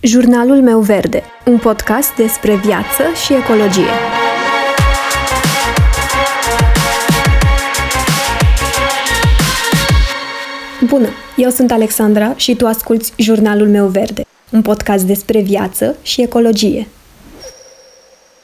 Jurnalul meu verde, un podcast despre viață și ecologie. Bună, eu sunt Alexandra și tu asculți Jurnalul meu verde, un podcast despre viață și ecologie.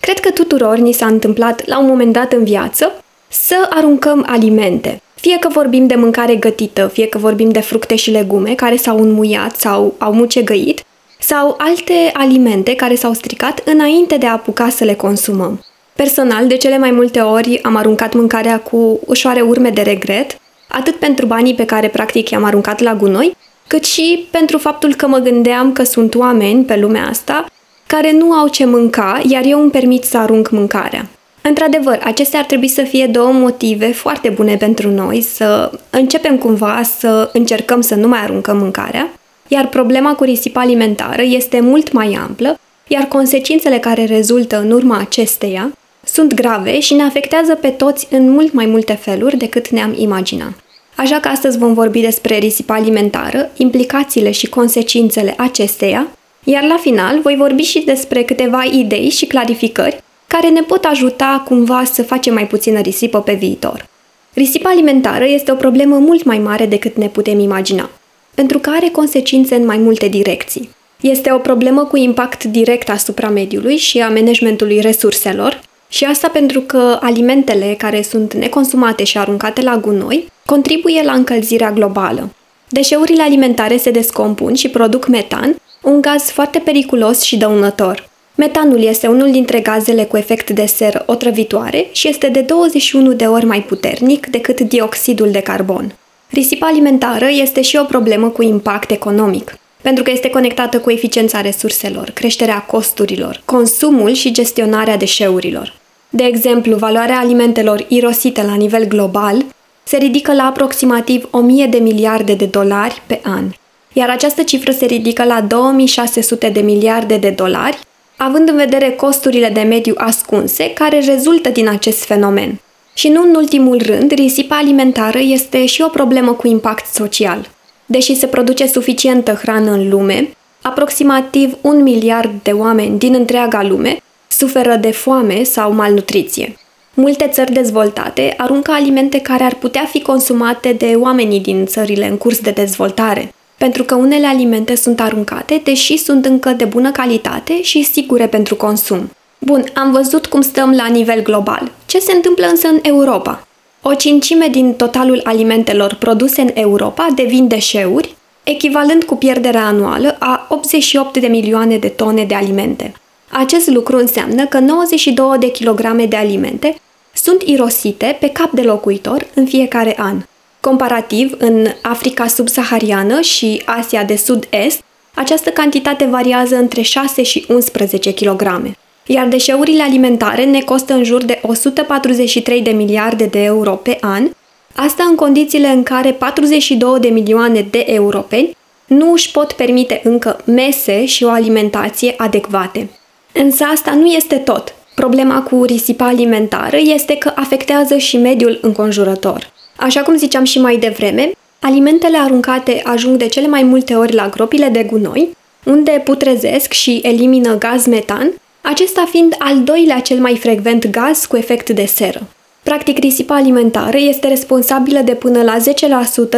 Cred că tuturor ni s-a întâmplat la un moment dat în viață să aruncăm alimente. Fie că vorbim de mâncare gătită, fie că vorbim de fructe și legume care s-au înmuiat sau au mucegăit, sau alte alimente care s-au stricat înainte de a apuca să le consumăm. Personal, de cele mai multe ori am aruncat mâncarea cu ușoare urme de regret, atât pentru banii pe care practic i-am aruncat la gunoi, cât și pentru faptul că mă gândeam că sunt oameni pe lumea asta care nu au ce mânca, iar eu îmi permit să arunc mâncarea. Într-adevăr, acestea ar trebui să fie două motive foarte bune pentru noi să începem cumva să încercăm să nu mai aruncăm mâncarea, iar problema cu risipa alimentară este mult mai amplă, iar consecințele care rezultă în urma acesteia sunt grave și ne afectează pe toți în mult mai multe feluri decât ne-am imaginat. Așa că astăzi vom vorbi despre risipa alimentară, implicațiile și consecințele acesteia, iar la final voi vorbi și despre câteva idei și clarificări care ne pot ajuta cumva să facem mai puțină risipă pe viitor. Risipa alimentară este o problemă mult mai mare decât ne putem imagina pentru că are consecințe în mai multe direcții. Este o problemă cu impact direct asupra mediului și a managementului resurselor, și asta pentru că alimentele care sunt neconsumate și aruncate la gunoi contribuie la încălzirea globală. Deșeurile alimentare se descompun și produc metan, un gaz foarte periculos și dăunător. Metanul este unul dintre gazele cu efect de seră otrăvitoare și este de 21 de ori mai puternic decât dioxidul de carbon. Risipa alimentară este și o problemă cu impact economic, pentru că este conectată cu eficiența resurselor, creșterea costurilor, consumul și gestionarea deșeurilor. De exemplu, valoarea alimentelor irosite la nivel global se ridică la aproximativ 1000 de miliarde de dolari pe an, iar această cifră se ridică la 2600 de miliarde de dolari, având în vedere costurile de mediu ascunse care rezultă din acest fenomen. Și nu în ultimul rând, risipa alimentară este și o problemă cu impact social. Deși se produce suficientă hrană în lume, aproximativ un miliard de oameni din întreaga lume suferă de foame sau malnutriție. Multe țări dezvoltate aruncă alimente care ar putea fi consumate de oamenii din țările în curs de dezvoltare, pentru că unele alimente sunt aruncate, deși sunt încă de bună calitate și sigure pentru consum. Bun, am văzut cum stăm la nivel global. Ce se întâmplă însă în Europa? O cincime din totalul alimentelor produse în Europa devin deșeuri, echivalent cu pierderea anuală a 88 de milioane de tone de alimente. Acest lucru înseamnă că 92 de kilograme de alimente sunt irosite pe cap de locuitor în fiecare an. Comparativ, în Africa subsahariană și Asia de Sud-Est, această cantitate variază între 6 și 11 kilograme iar deșeurile alimentare ne costă în jur de 143 de miliarde de euro pe an, asta în condițiile în care 42 de milioane de europeni nu își pot permite încă mese și o alimentație adecvate. Însă asta nu este tot. Problema cu risipa alimentară este că afectează și mediul înconjurător. Așa cum ziceam și mai devreme, alimentele aruncate ajung de cele mai multe ori la gropile de gunoi, unde putrezesc și elimină gaz metan, acesta fiind al doilea cel mai frecvent gaz cu efect de seră. Practic, risipa alimentară este responsabilă de până la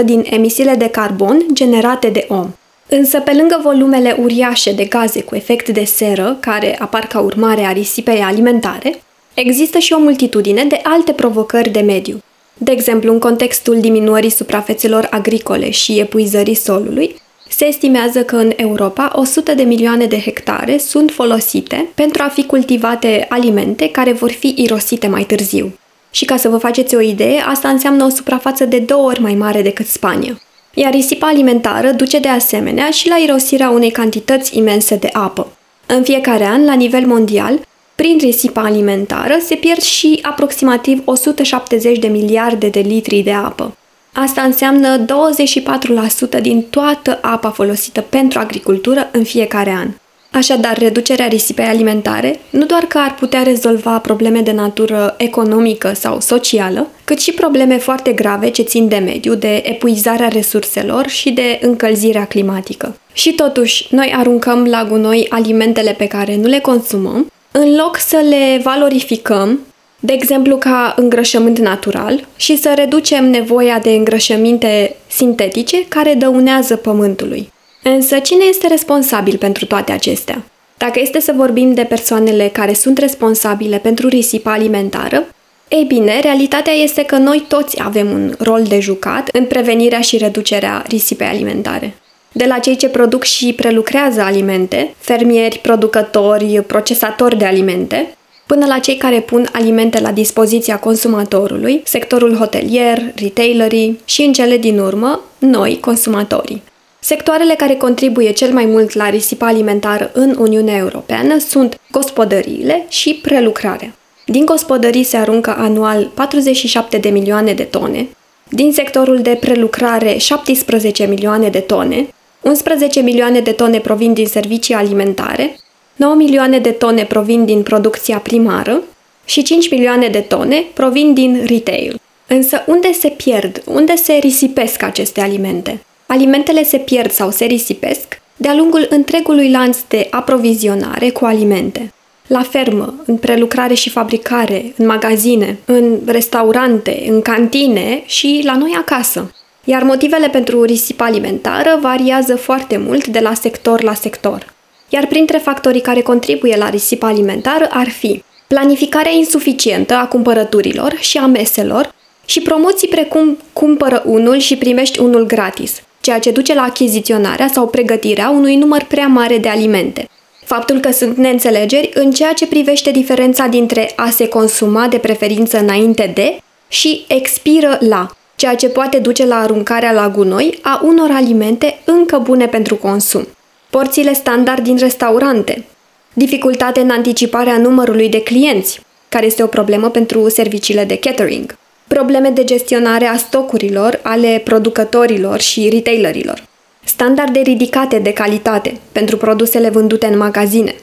10% din emisiile de carbon generate de om. Însă, pe lângă volumele uriașe de gaze cu efect de seră, care apar ca urmare a risipei alimentare, există și o multitudine de alte provocări de mediu. De exemplu, în contextul diminuării suprafețelor agricole și epuizării solului, se estimează că în Europa 100 de milioane de hectare sunt folosite pentru a fi cultivate alimente care vor fi irosite mai târziu. Și ca să vă faceți o idee, asta înseamnă o suprafață de două ori mai mare decât Spania. Iar risipa alimentară duce de asemenea și la irosirea unei cantități imense de apă. În fiecare an, la nivel mondial, prin risipa alimentară se pierd și aproximativ 170 de miliarde de litri de apă. Asta înseamnă 24% din toată apa folosită pentru agricultură în fiecare an. Așadar, reducerea risipei alimentare nu doar că ar putea rezolva probleme de natură economică sau socială, cât și probleme foarte grave ce țin de mediu, de epuizarea resurselor și de încălzirea climatică. Și totuși, noi aruncăm la gunoi alimentele pe care nu le consumăm, în loc să le valorificăm, de exemplu ca îngrășământ natural, și să reducem nevoia de îngrășăminte sintetice care dăunează pământului. Însă cine este responsabil pentru toate acestea? Dacă este să vorbim de persoanele care sunt responsabile pentru risipa alimentară, ei bine, realitatea este că noi toți avem un rol de jucat în prevenirea și reducerea risipei alimentare. De la cei ce produc și prelucrează alimente, fermieri, producători, procesatori de alimente, până la cei care pun alimente la dispoziția consumatorului, sectorul hotelier, retailerii și, în cele din urmă, noi, consumatorii. Sectoarele care contribuie cel mai mult la risipa alimentară în Uniunea Europeană sunt gospodăriile și prelucrarea. Din gospodării se aruncă anual 47 de milioane de tone, din sectorul de prelucrare 17 milioane de tone, 11 milioane de tone provin din servicii alimentare, 9 milioane de tone provin din producția primară și 5 milioane de tone provin din retail. Însă unde se pierd, unde se risipesc aceste alimente? alimentele se pierd sau se risipesc de-a lungul întregului lanț de aprovizionare cu alimente. La fermă, în prelucrare și fabricare, în magazine, în restaurante, în cantine și la noi acasă. Iar motivele pentru risipa alimentară variază foarte mult de la sector la sector. Iar printre factorii care contribuie la risipa alimentară ar fi planificarea insuficientă a cumpărăturilor și a meselor și promoții precum cumpără unul și primești unul gratis, ceea ce duce la achiziționarea sau pregătirea unui număr prea mare de alimente. Faptul că sunt neînțelegeri în ceea ce privește diferența dintre a se consuma de preferință înainte de și expiră la, ceea ce poate duce la aruncarea la gunoi a unor alimente încă bune pentru consum. Porțiile standard din restaurante, dificultate în anticiparea numărului de clienți, care este o problemă pentru serviciile de catering, probleme de gestionare a stocurilor ale producătorilor și retailerilor, standarde ridicate de calitate pentru produsele vândute în magazine,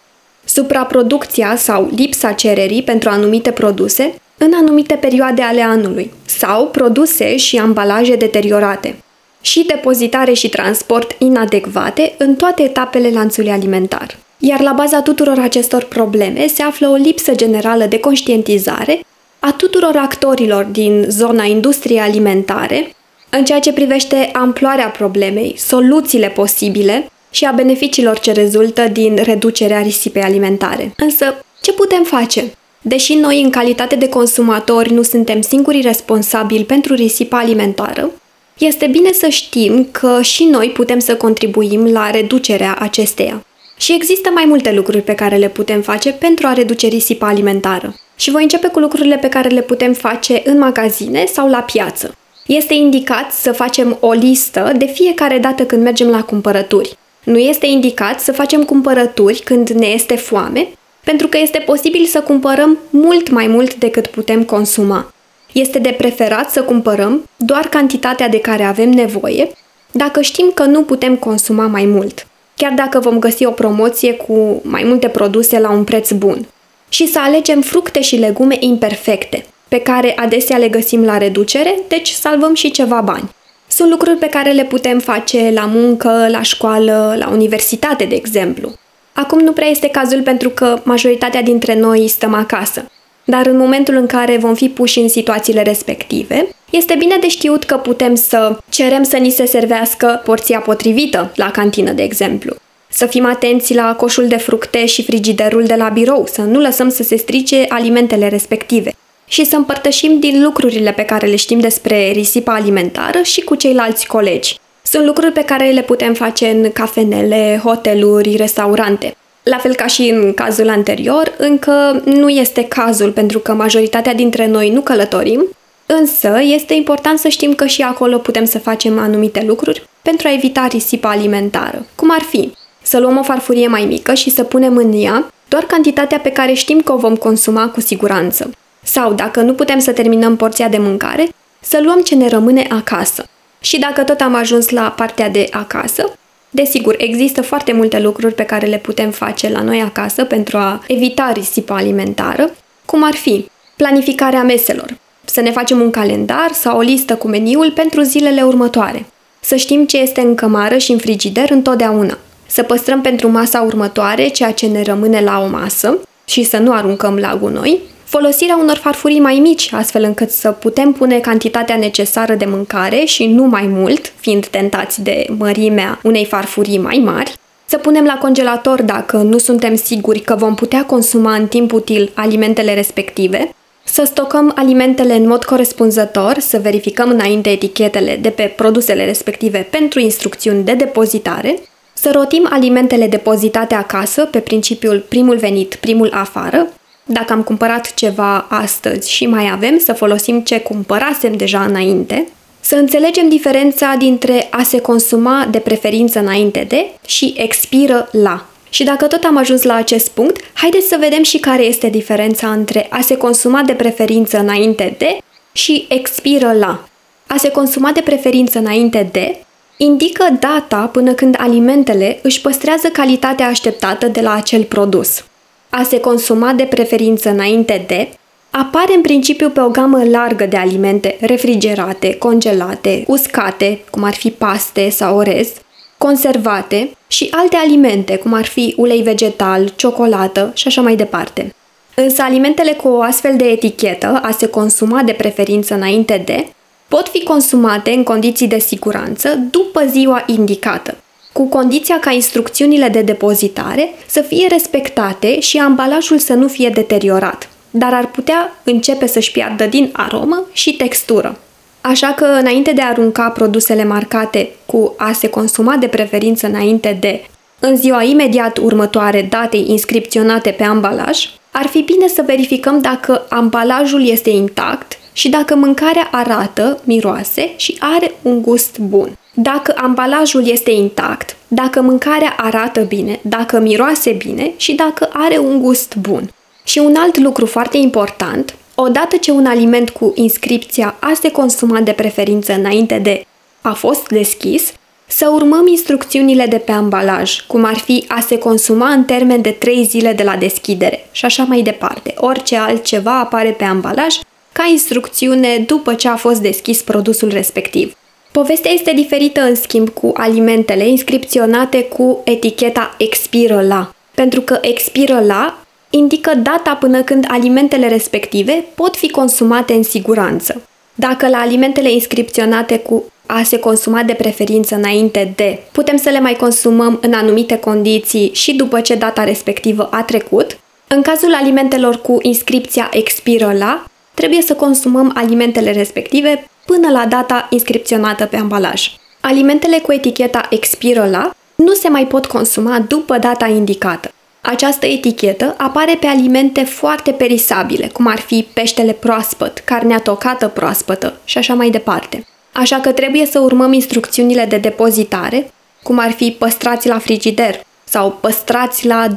supraproducția sau lipsa cererii pentru anumite produse în anumite perioade ale anului sau produse și ambalaje deteriorate și depozitare și transport inadecvate în toate etapele lanțului alimentar. Iar la baza tuturor acestor probleme se află o lipsă generală de conștientizare a tuturor actorilor din zona industriei alimentare în ceea ce privește amploarea problemei, soluțiile posibile și a beneficiilor ce rezultă din reducerea risipei alimentare. Însă, ce putem face? Deși noi, în calitate de consumatori, nu suntem singurii responsabili pentru risipa alimentară, este bine să știm că și noi putem să contribuim la reducerea acesteia. Și există mai multe lucruri pe care le putem face pentru a reduce risipa alimentară. Și voi începe cu lucrurile pe care le putem face în magazine sau la piață. Este indicat să facem o listă de fiecare dată când mergem la cumpărături. Nu este indicat să facem cumpărături când ne este foame, pentru că este posibil să cumpărăm mult mai mult decât putem consuma. Este de preferat să cumpărăm doar cantitatea de care avem nevoie, dacă știm că nu putem consuma mai mult chiar dacă vom găsi o promoție cu mai multe produse la un preț bun. Și să alegem fructe și legume imperfecte, pe care adesea le găsim la reducere, deci salvăm și ceva bani. Sunt lucruri pe care le putem face la muncă, la școală, la universitate, de exemplu. Acum nu prea este cazul pentru că majoritatea dintre noi stăm acasă. Dar în momentul în care vom fi puși în situațiile respective, este bine de știut că putem să cerem să ni se servească porția potrivită la cantină, de exemplu. Să fim atenți la coșul de fructe și frigiderul de la birou, să nu lăsăm să se strice alimentele respective și să împărtășim din lucrurile pe care le știm despre risipa alimentară și cu ceilalți colegi. Sunt lucruri pe care le putem face în cafenele, hoteluri, restaurante. La fel ca și în cazul anterior, încă nu este cazul pentru că majoritatea dintre noi nu călătorim, însă este important să știm că și acolo putem să facem anumite lucruri pentru a evita risipa alimentară. Cum ar fi să luăm o farfurie mai mică și să punem în ea doar cantitatea pe care știm că o vom consuma cu siguranță. Sau, dacă nu putem să terminăm porția de mâncare, să luăm ce ne rămâne acasă. Și dacă tot am ajuns la partea de acasă, Desigur, există foarte multe lucruri pe care le putem face la noi acasă pentru a evita risipa alimentară, cum ar fi planificarea meselor, să ne facem un calendar sau o listă cu meniul pentru zilele următoare, să știm ce este în cămară și în frigider întotdeauna, să păstrăm pentru masa următoare ceea ce ne rămâne la o masă și să nu aruncăm la gunoi, folosirea unor farfurii mai mici, astfel încât să putem pune cantitatea necesară de mâncare și nu mai mult, fiind tentați de mărimea unei farfurii mai mari, să punem la congelator dacă nu suntem siguri că vom putea consuma în timp util alimentele respective, să stocăm alimentele în mod corespunzător, să verificăm înainte etichetele de pe produsele respective pentru instrucțiuni de depozitare, să rotim alimentele depozitate acasă pe principiul primul venit, primul afară, dacă am cumpărat ceva astăzi și mai avem, să folosim ce cumpărasem deja înainte, să înțelegem diferența dintre a se consuma de preferință înainte de și expiră la. Și dacă tot am ajuns la acest punct, haideți să vedem și care este diferența între a se consuma de preferință înainte de și expiră la. A se consuma de preferință înainte de indică data până când alimentele își păstrează calitatea așteptată de la acel produs. A se consuma de preferință înainte de apare în principiu pe o gamă largă de alimente refrigerate, congelate, uscate, cum ar fi paste sau orez, conservate și alte alimente, cum ar fi ulei vegetal, ciocolată și așa mai departe. Însă alimentele cu o astfel de etichetă, a se consuma de preferință înainte de, pot fi consumate în condiții de siguranță după ziua indicată, cu condiția ca instrucțiunile de depozitare să fie respectate și ambalajul să nu fie deteriorat, dar ar putea începe să-și piardă din aromă și textură. Așa că, înainte de a arunca produsele marcate cu a se consuma de preferință înainte de, în ziua imediat următoare datei inscripționate pe ambalaj, ar fi bine să verificăm dacă ambalajul este intact și dacă mâncarea arată, miroase și are un gust bun. Dacă ambalajul este intact, dacă mâncarea arată bine, dacă miroase bine și dacă are un gust bun. Și un alt lucru foarte important, odată ce un aliment cu inscripția a se consumat de preferință înainte de a fost deschis, să urmăm instrucțiunile de pe ambalaj, cum ar fi a se consuma în termen de 3 zile de la deschidere și așa mai departe. Orice altceva apare pe ambalaj ca instrucțiune după ce a fost deschis produsul respectiv. Povestea este diferită în schimb cu alimentele inscripționate cu eticheta expiră la, pentru că expiră la indică data până când alimentele respective pot fi consumate în siguranță. Dacă la alimentele inscripționate cu a se consuma de preferință înainte de, putem să le mai consumăm în anumite condiții și după ce data respectivă a trecut, în cazul alimentelor cu inscripția expiră la, trebuie să consumăm alimentele respective până la data inscripționată pe ambalaj. Alimentele cu eticheta expiră la nu se mai pot consuma după data indicată. Această etichetă apare pe alimente foarte perisabile, cum ar fi peștele proaspăt, carnea tocată proaspătă și așa mai departe. Așa că trebuie să urmăm instrucțiunile de depozitare, cum ar fi păstrați la frigider sau păstrați la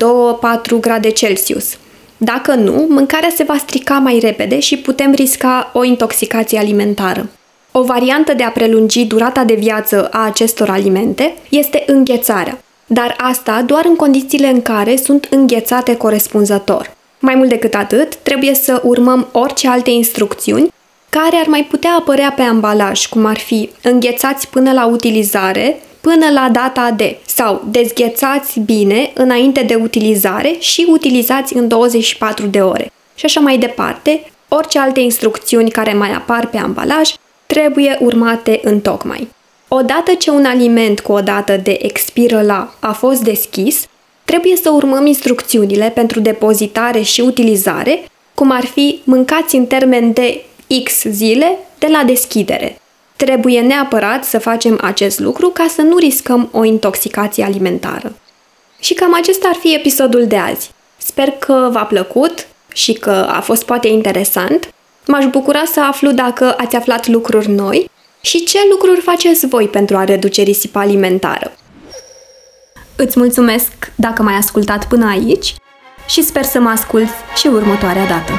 2-4 grade Celsius. Dacă nu, mâncarea se va strica mai repede și putem risca o intoxicație alimentară. O variantă de a prelungi durata de viață a acestor alimente este înghețarea, dar asta doar în condițiile în care sunt înghețate corespunzător. Mai mult decât atât, trebuie să urmăm orice alte instrucțiuni care ar mai putea apărea pe ambalaj, cum ar fi înghețați până la utilizare, până la data de sau dezghețați bine înainte de utilizare și utilizați în 24 de ore. Și așa mai departe, orice alte instrucțiuni care mai apar pe ambalaj trebuie urmate în tocmai. Odată ce un aliment cu o dată de expiră la a fost deschis, trebuie să urmăm instrucțiunile pentru depozitare și utilizare, cum ar fi mâncați în termen de X zile de la deschidere. Trebuie neapărat să facem acest lucru ca să nu riscăm o intoxicație alimentară. Și cam acesta ar fi episodul de azi. Sper că v-a plăcut și că a fost poate interesant. M-aș bucura să aflu dacă ați aflat lucruri noi și ce lucruri faceți voi pentru a reduce risipa alimentară. Îți mulțumesc dacă m-ai ascultat până aici și sper să mă asculți și următoarea dată.